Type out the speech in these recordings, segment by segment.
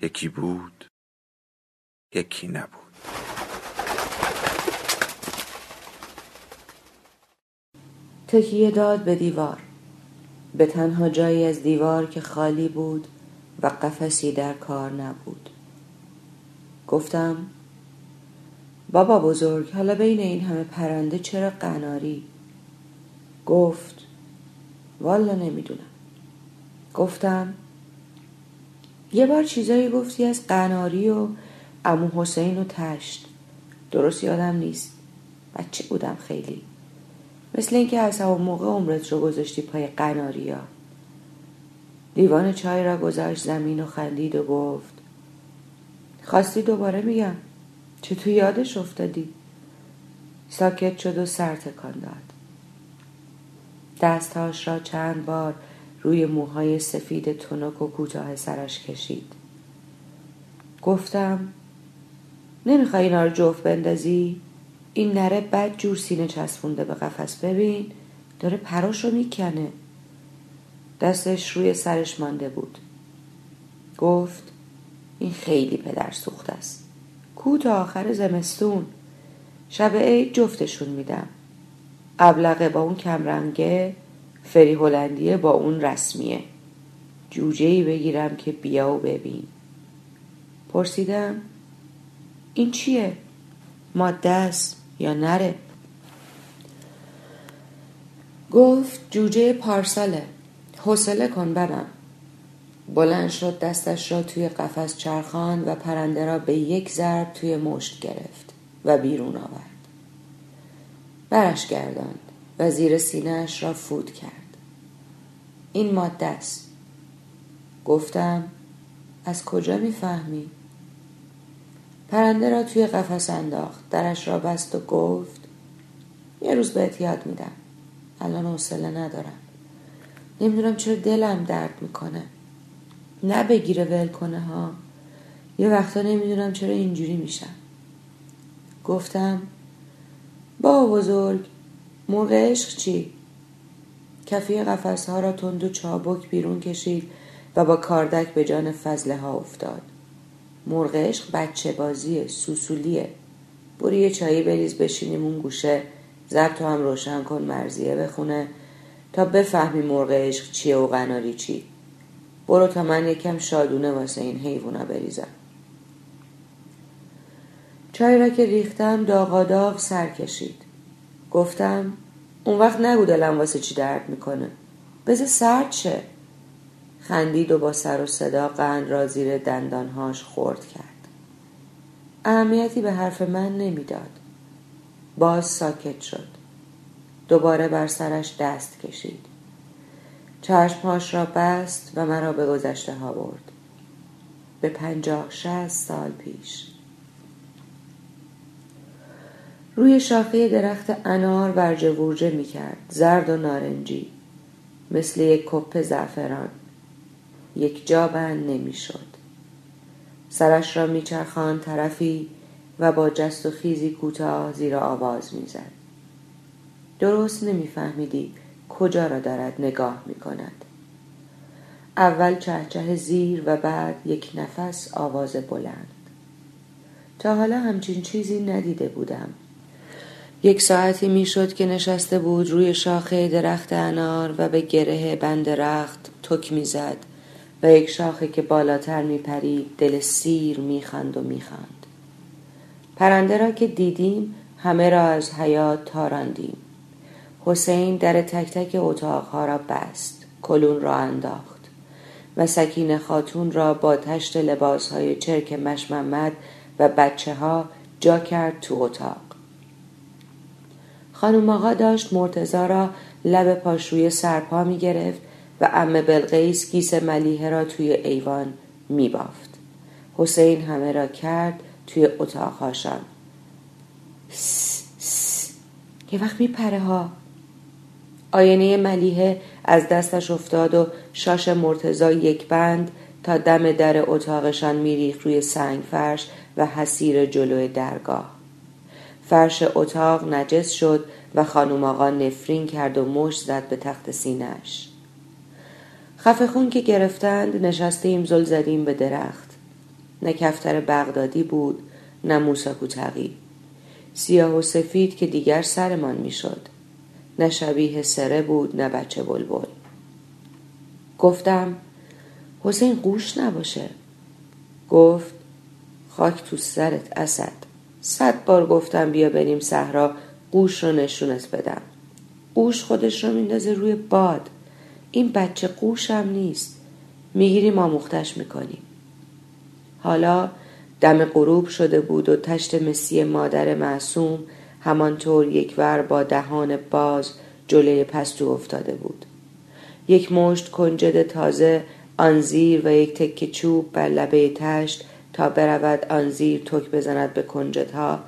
یکی بود یکی نبود. تکیه داد به دیوار. به تنها جایی از دیوار که خالی بود و قفسی در کار نبود. گفتم بابا بزرگ حالا بین این همه پرنده چرا قناری؟ گفت والا نمی‌دونم. گفتم یه بار چیزایی گفتی از قناری و امو حسین و تشت. درست یادم نیست. بچه بودم خیلی. مثل اینکه از همون موقع عمرت رو گذاشتی پای قناریا. لیوان چای را گذاشت زمین و خندید و گفت خواستی دوباره میگم. چطور یادش افتادی. ساکت شد و سر تکان داد. دستهاش را چند بار روی موهای سفید تنک و کوتاه سرش کشید. گفتم نمی‌خوای اینا رو جفت بندازی؟ این نره بد جور سینه چسبونده به قفس. ببین داره پراش رو می‌کنه. دستش روی سرش مانده بود. گفت این خیلی پدر سوخت است. کو تا آخر زمستون. شب عید جفتشون میدم. ابلغه با اون کمرنگه فری هلندیه با اون رسمیه. جوجه ای بگیرم که بیا و ببین. پرسیدم این چیه؟ ماده است یا نره؟ گفت جوجه پارساله. حوصله کن ببم بلند شد دستش را توی قفس چرخان و پرنده را به یک ضرب توی مشت گرفت و بیرون آورد. برش گرداند و زیر سینهاش را فوت کرد. این ماده است. گفتم از کجا می‌فهمی؟ پرنده را توی قفس انداخت درش را بست و گفت یه روز بهت یاد میدم. الان حوصله ندارم. نمی‌دونم چرا دلم درد می‌کنه. نه بگیره ول کنه ها. یه وقتا نمی‌دونم چرا اینجوری میشم. گفتم با بزرگ مرغ عشق چی؟ کفی قفس ها را تند و چابک بیرون کشید و با کاردک به جان فضله ها افتاد. مرغ عشق بچه بازیه سوسولیه. برو یه چایی بریز بشینیم اون گوشه. ضبط هم روشن کن مرزیه بخونه تا بفهمی مرغ عشق چیه و قناری چی. برو تا من یکم شادونه واسه این حیوونا بریزم. چای را که ریختم داغاداغ سر کشید. گفتم اون وقت نگو دلم واسه چی درد می‌کنه. بذار سرد شه. خندید و با سر و صدا قند را زیر دندانهاش خورد کرد. اهمیتی به حرف من نمی‌داد. باز ساکت شد. دوباره بر سرش دست کشید. چشمهاش را بست و مرا به گذشته ها برد. به پنجاه شهست سال پیش. روی شاخه درخت انار ورجه ورجه می کرد. زرد و نارنجی. مثل یک کپ زعفران. یک جا بند نمی شد. سرش را میچرخاند طرفی و با جست و خیزی کوتاه زیر آواز می‌زد درست نمیفهمیدی کجا را دارد نگاه می کند. اول چهچه زیر و بعد یک نفس آواز بلند. تا حالا همچین چیزی ندیده بودم. یک ساعتی می‌شد که نشسته بود روی شاخه درخت انار و به گره بند رخت تک می‌زد و یک شاخه که بالاتر میپرید دل سیر میخند و میخند پرنده را که دیدیم همه را از حیات تاراندیم. حسین در تک تک اتاقها را بست کلون را انداخت و سکین خاتون را با تشت لباسهای چرک مشممد و بچه ها جا کرد تو اتاق. خانم آقا داشت مرتزا را لب پاشوی سرپا می گرفت و ام بلقیس گیس ملیحه را توی ایوان می بافت. حسین همه را کرد توی اتاقهاشان یه وقت میپره ها. آینه ملیحه از دستش افتاد و شاش مرتزا یک بند تا دم در اتاقشان میریخت روی سنگ فرش و حسیر جلوی درگاه. فرش اتاق نجس شد و خانم آقا نفرین کرد و مشت زد به تخت سینش خفه خون که گرفتند نشستیم زل زدیم به درخت. نه کفتر بغدادی بود نه موسکو تقی سیاه و سفید که دیگر سرمان می‌شد. نه شبیه سره بود نه بچه بلبل. گفتم حسین قوش نباشه. گفت خاک تو سرت اسد. صد بار گفتم بیا بریم صحرا قوش رو نشونت بدم. قوش خودش رو میندازه روی باد. این بچه قوش هم نیست می‌گیریم آموختش می‌کنیم. حالا دم غروب شده بود و تشت مسی مادر معصوم همانطور یکور با دهان باز جلوی پستو افتاده بود. یک مشت کنجد تازه آنزیر و یک تکه چوب بر لبه تشت تا برود آنزیر تک بزند به کنجدها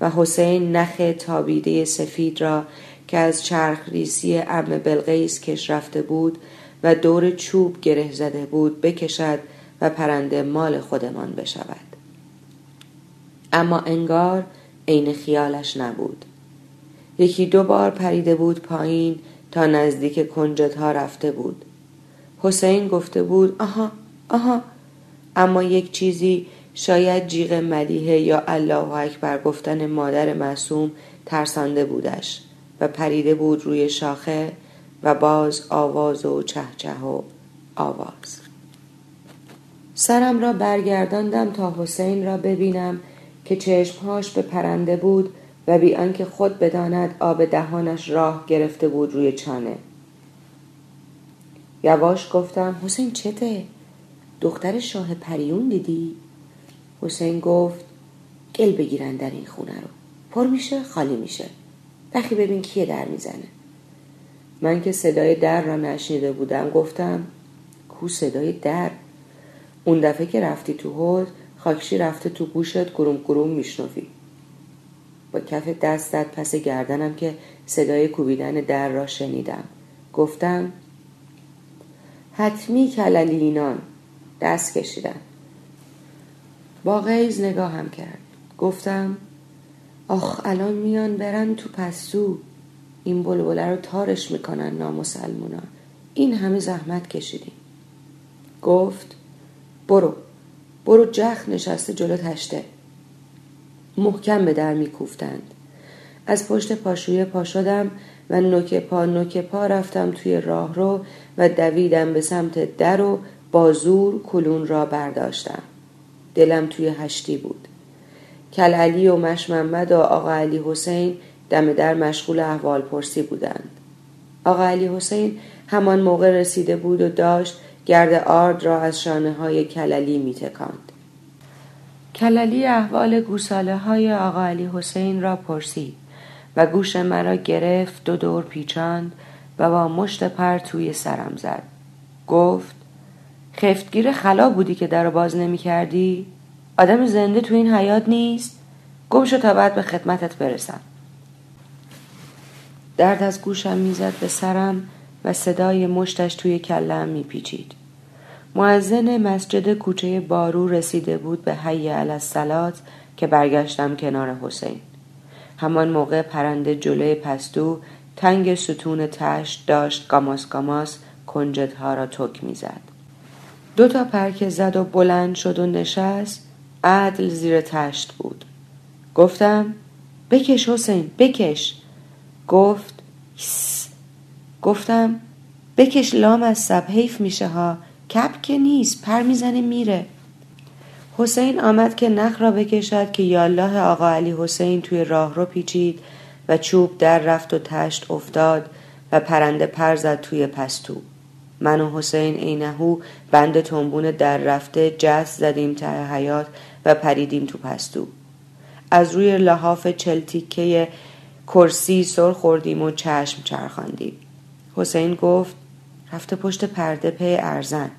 و حسین نخ تابیده سفید را که از چرخ ریسی ام بلقیس کش رفته بود و دور چوب گره زده بود بکشد و پرنده مال خودمان بشود. اما انگار عین خیالش نبود. یکی دو بار پریده بود پایین تا نزدیک کنجدها رفته بود. حسین گفته بود آها آها اما یک چیزی شاید جیغ ملیحه یا الله اکبر گفتن مادر معصوم ترسانده بودش و پریده بود روی شاخه و باز آواز و چهچه و آواز سرم را برگرداندم تا حسین را ببینم که چشمهاش به پرنده بود و بی آنکه خود بداند آب دهانش راه گرفته بود روی چانه یواش گفتم حسین چته؟ دختر شاه پریون دیدی؟ حسین گفت گل بگیرن در این خونه رو. پر میشه خالی میشه. بخی ببین کیه در می‌زنه. من که صدای در را نشنیده بودم گفتم کو صدای در؟ اون دفعه که رفتی تو حوض خاکشی رفته تو گوشت گروم گروم میشنوی. با کف دستت پس گردنم که صدای کوبیدن در را شنیدم. گفتم حتمی کللینان دست کشیدم. با غیز نگاهم کرد. گفتم آخ الان میان برن تو پستو. این بلبله رو تارش می‌کنن نامسلمونا. این همه زحمت کشیدیم. گفت برو. برو جخ نشسته جلو تشته محکم به در میکوفتند. از پشت پاشوی پا شدم و نوک پا نوک پا رفتم توی راه رو و دویدم به سمت در و بازور کلون را برداشتم. دلم توی هشتی بود. کل علی و مش محمد و آقا علی حسین دم در مشغول احوال پرسی بودند. آقا علی حسین همان موقع رسیده بود و داشت گرد آرد را از شانه های کللی می تکاند. کللی احوال گوساله های آقا علی حسین را پرسید و گوش مرا گرفت دو دور پیچاند و با مشت پر توی سرم زد. گفت خفتگیر خلا بودی که در باز نمی کردی؟ آدم زنده تو این حیات نیست؟ گم شو تا بعد به خدمتت برسم درد از گوشم می‌زد به سرم و صدای مشتش توی کلم میپیچید معزن مسجد کوچه بارو رسیده بود به حی السلات که برگشتم کنار حسین همان موقع پرنده جلوی پستو تنگ ستون تشت داشت گاماس گاماس کنجدها را تک می‌زد دو تا پرکه زد و بلند شد و نشست عدل زیر تشت بود. گفتم بکش حسین بکش. گفت گفتم بکش لام از سب حیف میشه ها. کپ که نیست پر می‌زنه میره. حسین آمد که نخ را بکشد که یالله آقا علی حسین توی راه رو پیچید و چوب در رفت و تشت افتاد و پرنده پر زد توی پستو. من و حسین عینهو بند تنبون در رفته جست زدیم ته حیات و پریدیم تو پستو. از روی لحاف چلتیکه کرسی سر خوردیم و چشم چرخاندیم. حسین گفت رفته پشت پرده پی ارزن.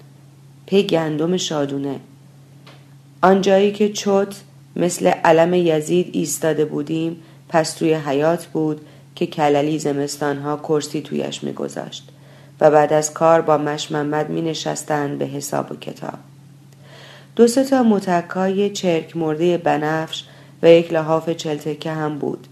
پی گندم شادونه. آنجایی که چوت مثل علم یزید ایستاده بودیم پس توی حیات بود که کللی زمستانها کرسی تویش میگذاشت. و بعد از کار با مش محمد می نشستند به حساب و کتاب. دو سه تا متکای چرک مرده بنفش و یک لحاف چلتکه هم بود.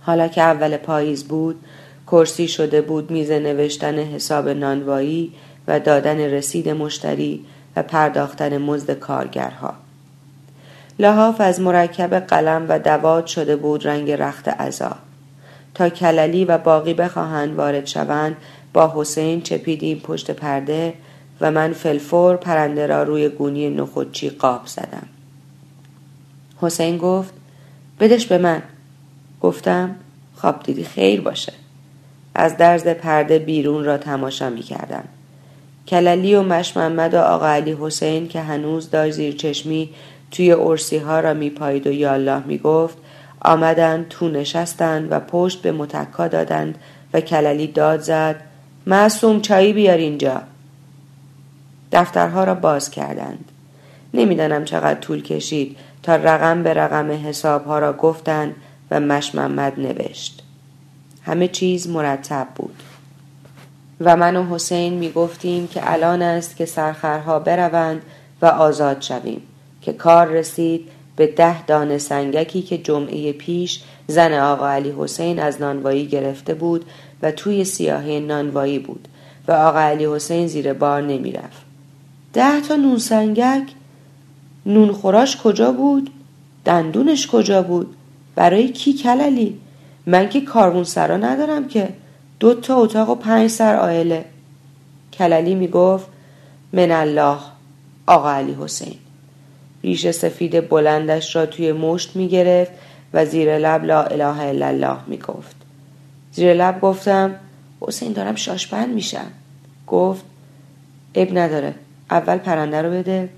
حالا که اول پاییز بود کرسی شده بود میز نوشتن حساب نانوایی و دادن رسید مشتری و پرداختن مزد کارگرها. لحاف از مرکب قلم و دوات شده بود رنگ رخت عذا تا کللی و باقی بخواهند وارد شوند با حسین چپیدیم پشت پرده و من فلفور پرنده را روی گونی نخودچی قاب زدم. حسین گفت بدش به من. گفتم خواب دیدی خیر باشه. از درز پرده بیرون را تماشا می کردم. کللی و مش محمد و آقا علی حسین که هنوز داشت زیر چشمی توی ارسی ها را می پایید و یالله می گفت آمدند تو نشستند و پشت به متکا دادند و کللی داد زد معصوم چایی بیار اینجا. دفترها را باز کردند. نمی‌دانم چقدر طول کشید تا رقم به رقم حسابها را گفتند و مش محمد نوشت. همه چیز مرتب بود. و من و حسین می گفتیم که الان است که سرخرها بروند و آزاد شویم که کار رسید به ده دانه سنگکی که جمعه پیش زن آقا علی حسین از نانوایی گرفته بود و توی سیاهی نانوایی بود و آقا علی حسین زیر بار نمی رفت. ده تا نون سنگک نون خوراش کجا بود؟ دندونش کجا بود؟ برای کی کللی؟ من که کارون سرا ندارم که دو تا اتاق و پنج سر آیله کللی می گفت من الله آقا علی حسین ریش سفید بلندش را توی مشت می گرفت و زیر لب لا اله الا الله می گفت زیر لب گفتم حسین دارم شاشبند میشم. گفت اب نداره اول پرنده رو بده.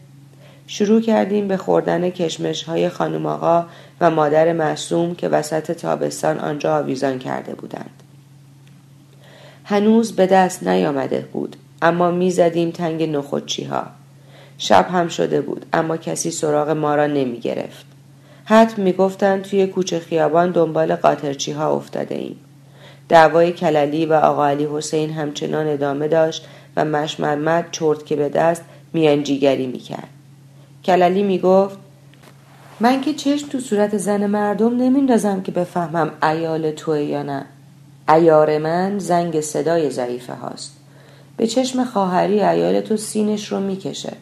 شروع کردیم به خوردن کشمش های خانم آقا و مادر معصوم که وسط تابستان آنجا آویزان کرده بودند. هنوز به دست نیامده بود اما می‌زدیم تنگ نخودچی ها شب هم شده بود اما کسی سراغ ما را نمی گرفت حتم می گفتند توی کوچه خیابان دنبال قاطرچی ها افتاده ایم. دعوای کللی و آقا علی حسین همچنان ادامه داشت و مش محمد چرت که به دست میانجیگری می‌کرد. کللی می‌گفت من که چشم تو صورت زن مردم نمیندازم که بفهمم ایال توه یا نه. ایار من زنگ صدای ضعیفه هاست. به چشم خواهری ایال تو سینش رو می‌کشه.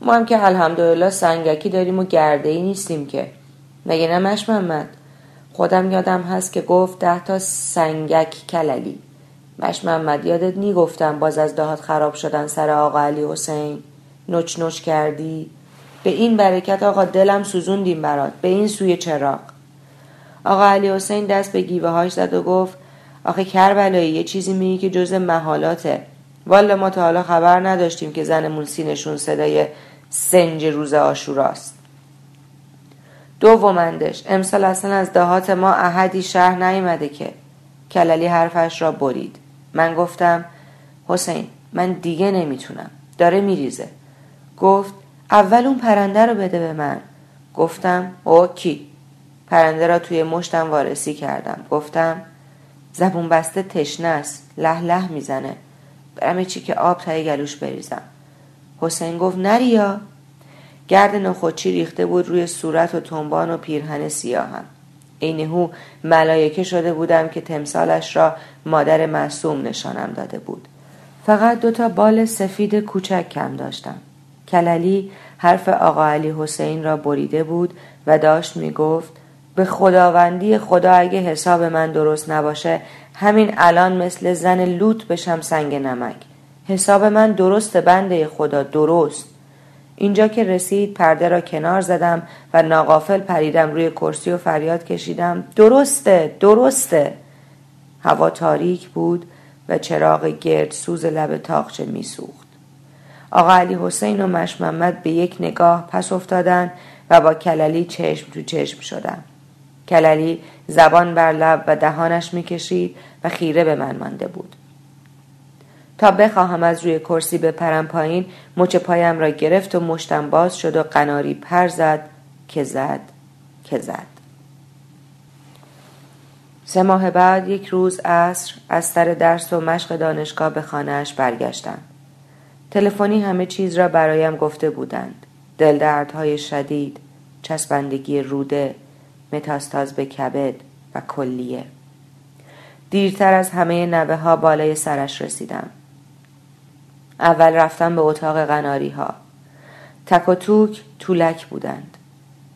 ما هم که الحمدلله سنگکی داریم و گرده ای نیستیم که. مگه نمش محمد؟ خودم یادم هست که گفت ده تا سنگک کللی. مش محمد یادت نی گفتم باز از دهات خراب شدن سر آقا علی حسین؟ نوچ نوچ کردی؟ به این برکت آقا دلم سوزوندیم برات. به این سوی چراغ. آقا علی حسین دست به گیوه هاش زد و گفت آخه کربلایی یه چیزی میگی که جز محالاته والا ما تا حالا خبر نداشتیم که زنمون سینشون صدای سنج روز آشوراست. دومندش امسال اصلا از دهات ما احدی شهر نیامده که کللی حرفش را برید. من گفتم حسین من دیگه نمی‌تونم. داره میریزه. گفت اول اون پرنده رو بده به من. گفتم او کی؟ پرنده را توی مشتم وارسی کردم. گفتم زبون بسته تشنه است. له له می‌زنه. برم چی که آب تای گلوش بریزم. حسین گفت نریا گرد نخودچی ریخته بود روی صورت و تنبان و پیرهن سیاهم. عینهو ملایکه شده بودم که تمثالش را مادر معصوم نشانم داده بود. فقط دوتا بال سفید کوچک کم داشتم. کللی حرف آقا علی حسین را بریده بود و داشت می گفت به خداوندی خدا اگه حساب من درست نباشه همین الان مثل زن لوط بشم سنگ نمک. حساب من درست بنده خدا درست. اینجا که رسید پرده را کنار زدم و ناقافل پریدم روی کرسی و فریاد کشیدم. درسته درسته. هوا تاریک بود و چراغ گرد سوز لب تاقچه میسوخت آقا علی حسین و مش محمد به یک نگاه پس افتادن و با کللی چشم تو چشم شدن. کللی زبان بر لب و دهانش می‌کشید و خیره به من مانده بود. تا بخواهم از روی کرسی بپرم پایین مچ پایم را گرفت و مشتم باز شد و قناری پر زد که زد که زد. سه ماه بعد یک روز عصر از سر درس و مشق دانشگاه به خانهاش برگشتم. تلفنی همه چیز را برایم گفته بودند. دلدردهای شدید چسبندگی روده متاستاز به کبد و کلیه. دیرتر از همه نوه ها بالای سرش رسیدم. اول رفتم به اتاق قناری ها تک و توک طولک بودند.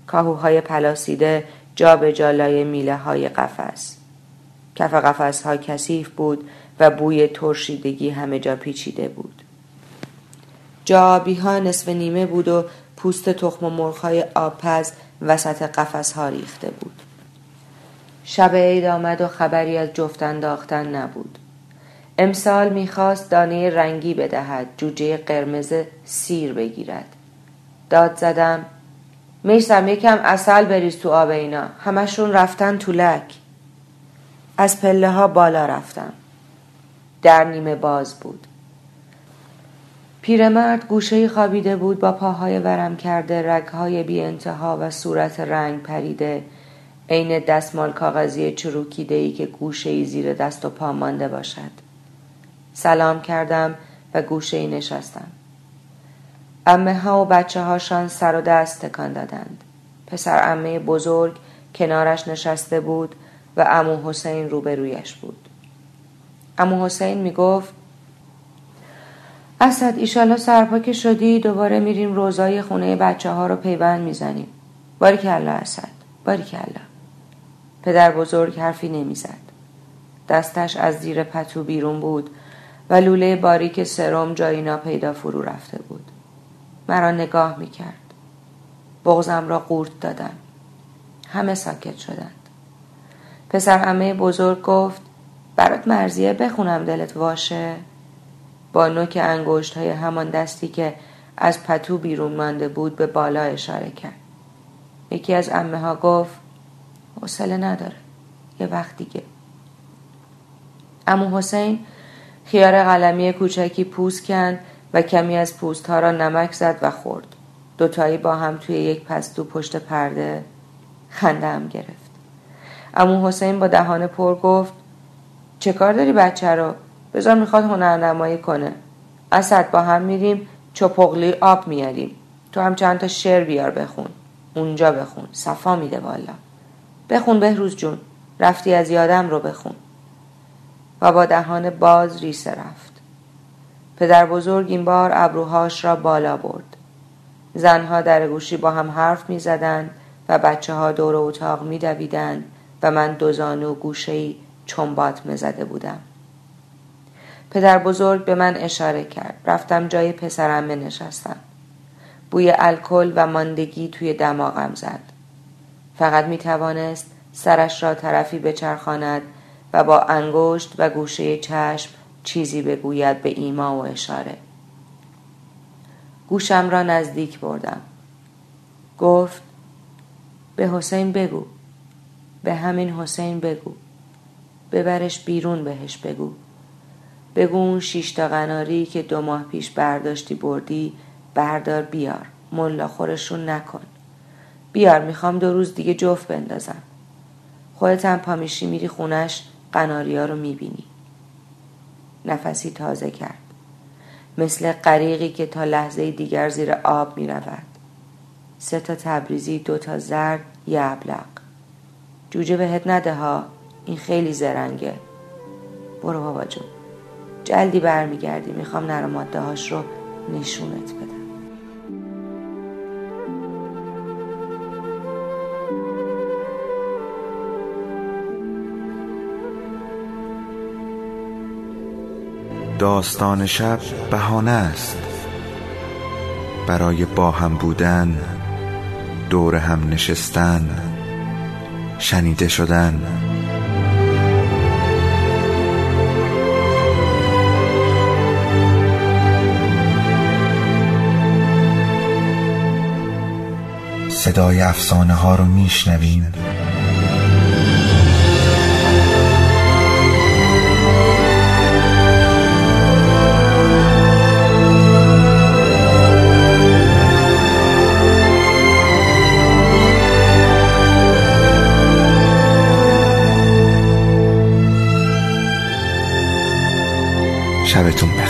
کاهوهای پلاسیده جا به جا لای میله های قفس. کف قفس ها کثیف بود و بوی ترشیدگی همه جا پیچیده بود. جابی ها نصف نیمه بود و پوست تخم و مرغهای آبپز وسط قفس ها ریخته بود. شب عید آمد و خبری از جفت انداختن نبود. امسال می‌خواست دانه رنگی بدهد جوجه قرمز سیر بگیرد. داد زدم میسم یکم اصل بریز تو آب اینا. همشون رفتن تو لک. از پله ها بالا رفتم. در نیمه باز بود. پیرمرد گوشه خوابیده بود با پاهای ورم کرده رگهای بی انتها و صورت رنگ پریده. عین دستمال کاغذی چروکیده ای که گوشه ای زیر دست و پا مانده باشد. سلام کردم و گوشه ای نشستم. امه ها و بچه هاشان سر و دست تکان دادند. پسر امه بزرگ کنارش نشسته بود و امو حسین روبرویش بود. امو حسین می گفت اسد ایشالا سرپا که شدی دوباره میریم روزای خونه بچه ها رو پیوند می‌زنیم. باری کلا اسد باری کلا پدر بزرگ حرفی نمی‌زد. دستش از زیر پتو بیرون بود و لوله باریک سرم جایی ناپیدا فرو رفته بود. مرا نگاه می‌کرد. بغزم را قورت دادم. همه ساکت شدند. پسر همه بزرگ گفت برات مرزیه بخونم دلت واشه؟ با نوک انگشت های همان دستی که از پتو بیرون مانده بود به بالا اشاره کرد. یکی از امه ها گفت حوصله نداره یه وقت دیگه. امو حسین خیار قلمی کوچکی پوست کند و کمی از پوست ها را نمک زد و خورد. دوتایی با هم توی یک پستو پشت پرده خنده هم گرفت. امو حسین با دهان پر گفت چه کار داری بچه رو؟ بذار می‌خواد هنرنمایی کنه. اسد با هم میریم چپقلی آب میاریم. تو هم چند تا شعر بیار بخون. اونجا بخون. صفا میده والا. بخون بهروز جون. رفتی از یادم رو بخون. و با دهان باز ریسه رفت. پدر بزرگ این بار ابروهاش را بالا برد. زنها در گوشی با هم حرف می زدن و بچه ها دور اتاق می دویدن و من دوزانو گوشهی چنبات مزده بودم. پدر بزرگ به من اشاره کرد. رفتم جای پسرم نشستم بوی الکل و ماندگی توی دماغم زد. فقط می توانست سرش را طرفی بچرخاند و با انگشت و گوشه چشم چیزی بگوید به ایما و اشاره. گوشم را نزدیک بردم. گفت به حسین بگو. به همین حسین بگو. ببرش بیرون بهش بگو. بگو اون شیشتا قناری که دو ماه پیش برداشتی بردی بردار بیار. ملا خورشون نکن. بیار می‌خوام دو روز دیگه جفت بندازم. خودت هم پامیشی میری خونش قناریا رو می‌بینی. نفسی تازه کرد. مثل غریقی که تا لحظه دیگر زیر آب می‌رود. سه تا تبریزی دو تا زرد یه ابلق. جوجه بهت نده ها این خیلی زرنگه. برو بابا جون. جلدی برمیگردی می‌خوام نر ماده هاش رو نشونت بدم. داستان شب بهانه است. برای با هم بودن دور هم نشستن شنیده شدن. صدای افسانه ها رو میشنوین شبتون